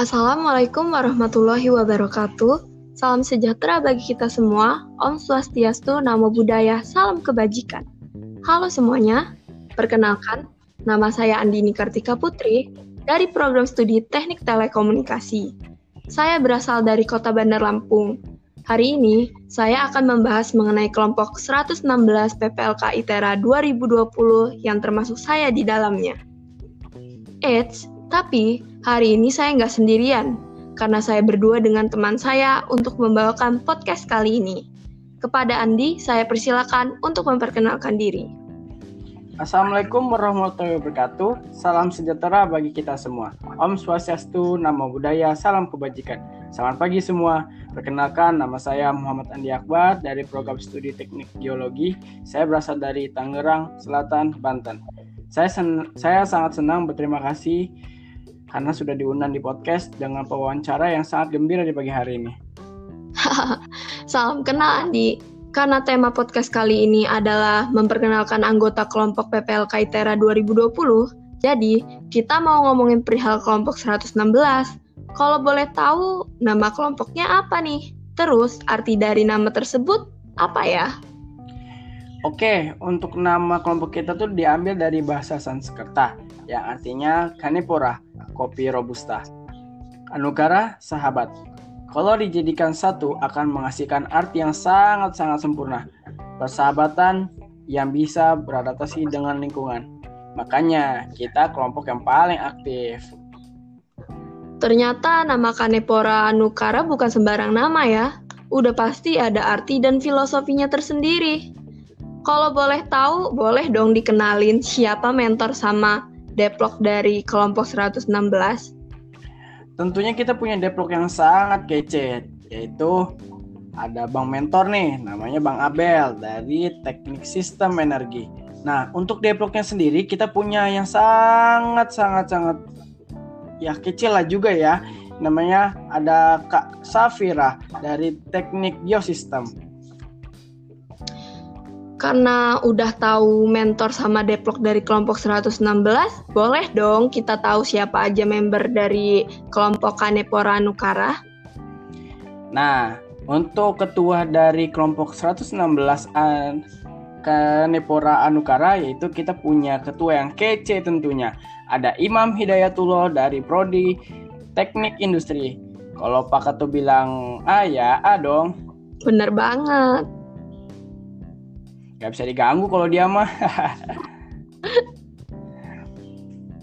Assalamualaikum warahmatullahi wabarakatuh. Salam sejahtera bagi kita semua. Om Swastiastu, Namo Buddhaya, Salam Kebajikan. Halo semuanya, perkenalkan, nama saya Andini Kartika Putri dari program studi Teknik Telekomunikasi. Saya berasal dari Kota Bandar Lampung. Hari ini, saya akan membahas mengenai kelompok 116 PPLK ITERA 2020 yang termasuk saya di dalamnya. Eits, tapi hari ini saya nggak sendirian, karena saya berdua dengan teman saya untuk membawakan podcast kali ini. Kepada Andi, saya persilakan untuk memperkenalkan diri. Assalamualaikum warahmatullahi wabarakatuh. Salam sejahtera bagi kita semua. Om Swastiastu, Namo Buddhaya, Salam Kebajikan. Selamat pagi semua. Perkenalkan, nama saya Muhammad Andi Akbar dari program studi teknik geologi. Saya berasal dari Tangerang, Selatan, Banten. Saya, saya sangat senang berterima kasih karena sudah diundang di podcast dengan pewawancara yang sangat gembira di pagi hari ini. Salam kenal Andi. Karena tema podcast kali ini adalah memperkenalkan anggota kelompok PPLK ITERA 2020, jadi kita mau ngomongin perihal kelompok 116. Kalau boleh tahu, nama kelompoknya apa nih? Terus, arti dari nama tersebut apa ya? Oke, untuk nama kelompok kita tuh diambil dari bahasa Sanskerta, yang artinya Kanepora, kopi robusta. Anugara sahabat. Kalau dijadikan satu akan menghasilkan arti yang sangat-sangat sempurna. Persahabatan yang bisa beradaptasi dengan lingkungan. Makanya kita kelompok yang paling aktif. Ternyata nama Kanepora Anukara bukan sembarang nama ya. Udah pasti ada arti dan filosofinya tersendiri. Kalau boleh tahu, boleh dong dikenalin siapa mentor sama deplok dari kelompok 116? Tentunya kita punya deplok yang sangat kece, yaitu ada Bang Mentor nih, namanya Bang Abel dari Teknik Sistem Energi. Nah, untuk deploknya sendiri kita punya yang sangat sangat sangat ya kecil lah juga ya. Namanya ada Kak Safira dari Teknik Biosistem karena udah tahu mentor sama deplok dari kelompok 116, boleh dong kita tahu siapa aja member dari kelompok Kanepora Nukara? Nah, untuk ketua dari kelompok 116 an Kanepora Anukara yaitu kita punya ketua yang kece tentunya. Ada Imam Hidayatullah dari Prodi Teknik Industri. Kalau Pak Kato bilang A ya A dong. Bener banget. Gak bisa diganggu kalau dia mah.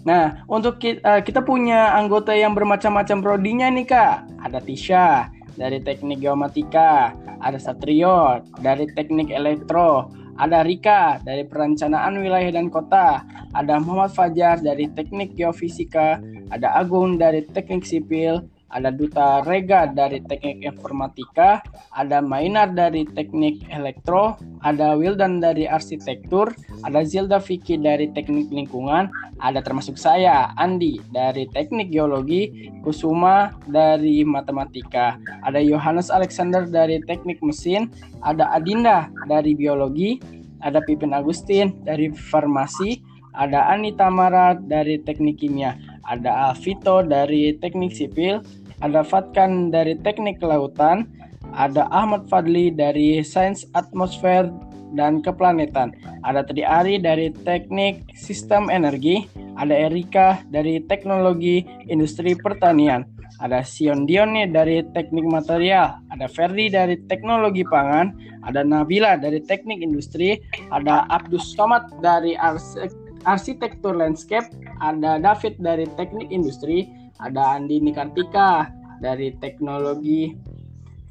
nah, untuk kita, eh, kita punya anggota yang bermacam-macam prodinya nih kak. Ada Tisha dari teknik geomatika, ada Satrio dari teknik elektro, ada Rika dari perencanaan wilayah dan kota, ada Muhammad Fajar dari teknik geofisika, ada Agung dari teknik sipil, ada Duta Rega dari Teknik Informatika, ada Mainar dari Teknik Elektro, ada Wildan dari Arsitektur, ada Zilda Vicky dari Teknik Lingkungan, ada termasuk saya, Andi dari Teknik Geologi, Kusuma dari Matematika, ada Yohanes Alexander dari Teknik Mesin, ada Adinda dari Biologi, ada Pipin Agustin dari Farmasi, ada Anita Mara dari Teknik Kimia, ada Alvito dari Teknik Sipil, ada Fatkan dari Teknik Kelautan, ada Ahmad Fadli dari Sains Atmosfer dan Keplanetan, ada Tri Ari dari Teknik Sistem Energi, ada Erika dari Teknologi Industri Pertanian, ada Sion Dione dari Teknik Material, ada Ferdi dari Teknologi Pangan, ada Nabila dari Teknik Industri, ada Abdus Somad dari arsitektur landscape, ada David dari teknik industri, ada Andi Nikartika dari teknologi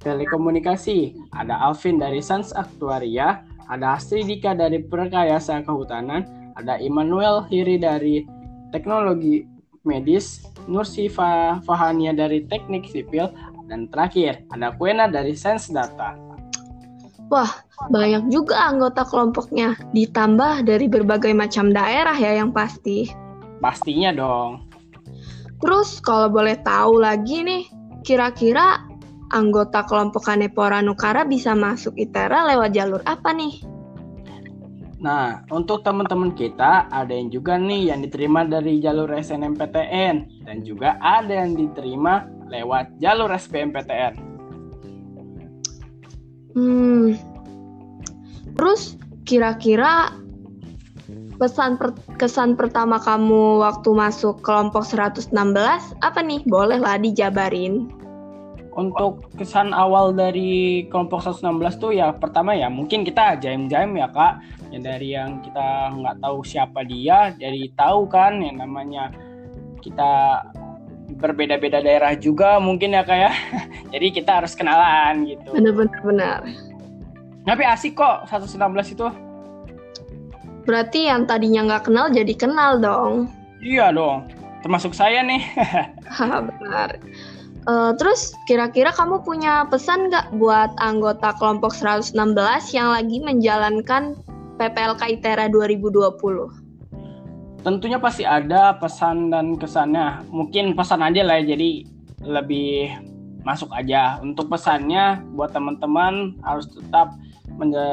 telekomunikasi, ada Alvin dari Sans Aktuaria, ada Astridika dari Perkayasa Kehutanan, ada Immanuel Hiri dari teknologi medis, Nursifa Fahania dari teknik sipil, dan terakhir ada Kuena dari Sains Data. Wah, banyak juga anggota kelompoknya, ditambah dari berbagai macam daerah ya yang pasti. Pastinya dong. Terus kalau boleh tahu lagi nih, kira-kira anggota kelompok Kanepora Nukara bisa masuk ITERA lewat jalur apa nih? Nah, untuk teman-teman kita ada yang juga nih yang diterima dari jalur SNMPTN dan juga ada yang diterima lewat jalur SBMPTN. Hmm. Terus kira-kira pesan per kesan pertama kamu waktu masuk kelompok 116 apa nih? Bolehlah dijabarin. Untuk kesan awal dari kelompok 116 tuh ya pertama ya mungkin kita jaim-jaim ya kak. Ya dari yang kita nggak tahu siapa dia dari tahu kan yang namanya kita berbeda-beda daerah juga mungkin ya kak ya. Jadi kita harus kenalan gitu. Benar-benar benar. Tapi asik kok 116 itu berarti yang tadinya nggak kenal jadi kenal dong iya dong termasuk saya nih benar Uh, terus kira-kira kamu punya pesan nggak buat anggota kelompok 116 yang lagi menjalankan PPLK ITERA 2020? Tentunya pasti ada pesan dan kesannya. Mungkin pesan aja lah ya, jadi lebih masuk aja. Untuk pesannya buat teman-teman harus tetap menja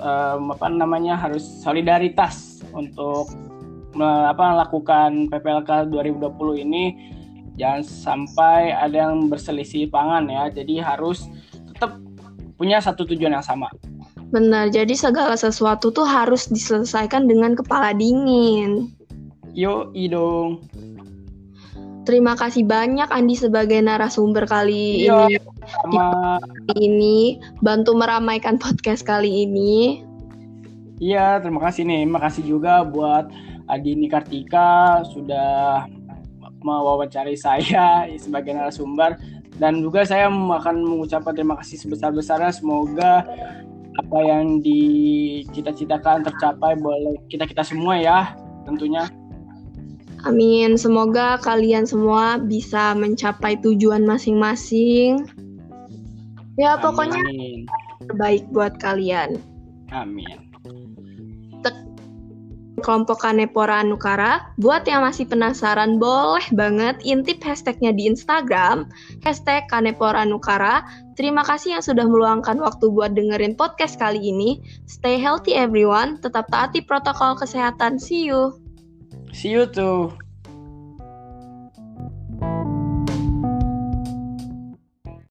um, apa namanya harus solidaritas untuk apa melakukan PPLK 2020 ini. Jangan sampai ada yang berselisih pangan ya. Jadi harus tetap punya satu tujuan yang sama. Benar jadi segala sesuatu tuh harus diselesaikan dengan kepala dingin. Yo idong Terima kasih banyak Andi sebagai narasumber kali Yo, ini. Sama. Ini bantu meramaikan podcast kali ini. Iya, terima kasih nih. Terima kasih juga buat Adi Nikartika sudah mewawancari saya sebagai narasumber dan juga saya akan mengucapkan terima kasih sebesar-besarnya semoga apa yang dicita-citakan tercapai boleh kita-kita semua ya tentunya. Amin. Semoga kalian semua bisa mencapai tujuan masing-masing. Ya, Amin. pokoknya terbaik buat kalian. Amin kelompok Kanepora Anukara. Buat yang masih penasaran, boleh banget intip hashtagnya di Instagram, hashtag Kanepora Anukara. Terima kasih yang sudah meluangkan waktu buat dengerin podcast kali ini. Stay healthy everyone, tetap taati protokol kesehatan. See you. See you too.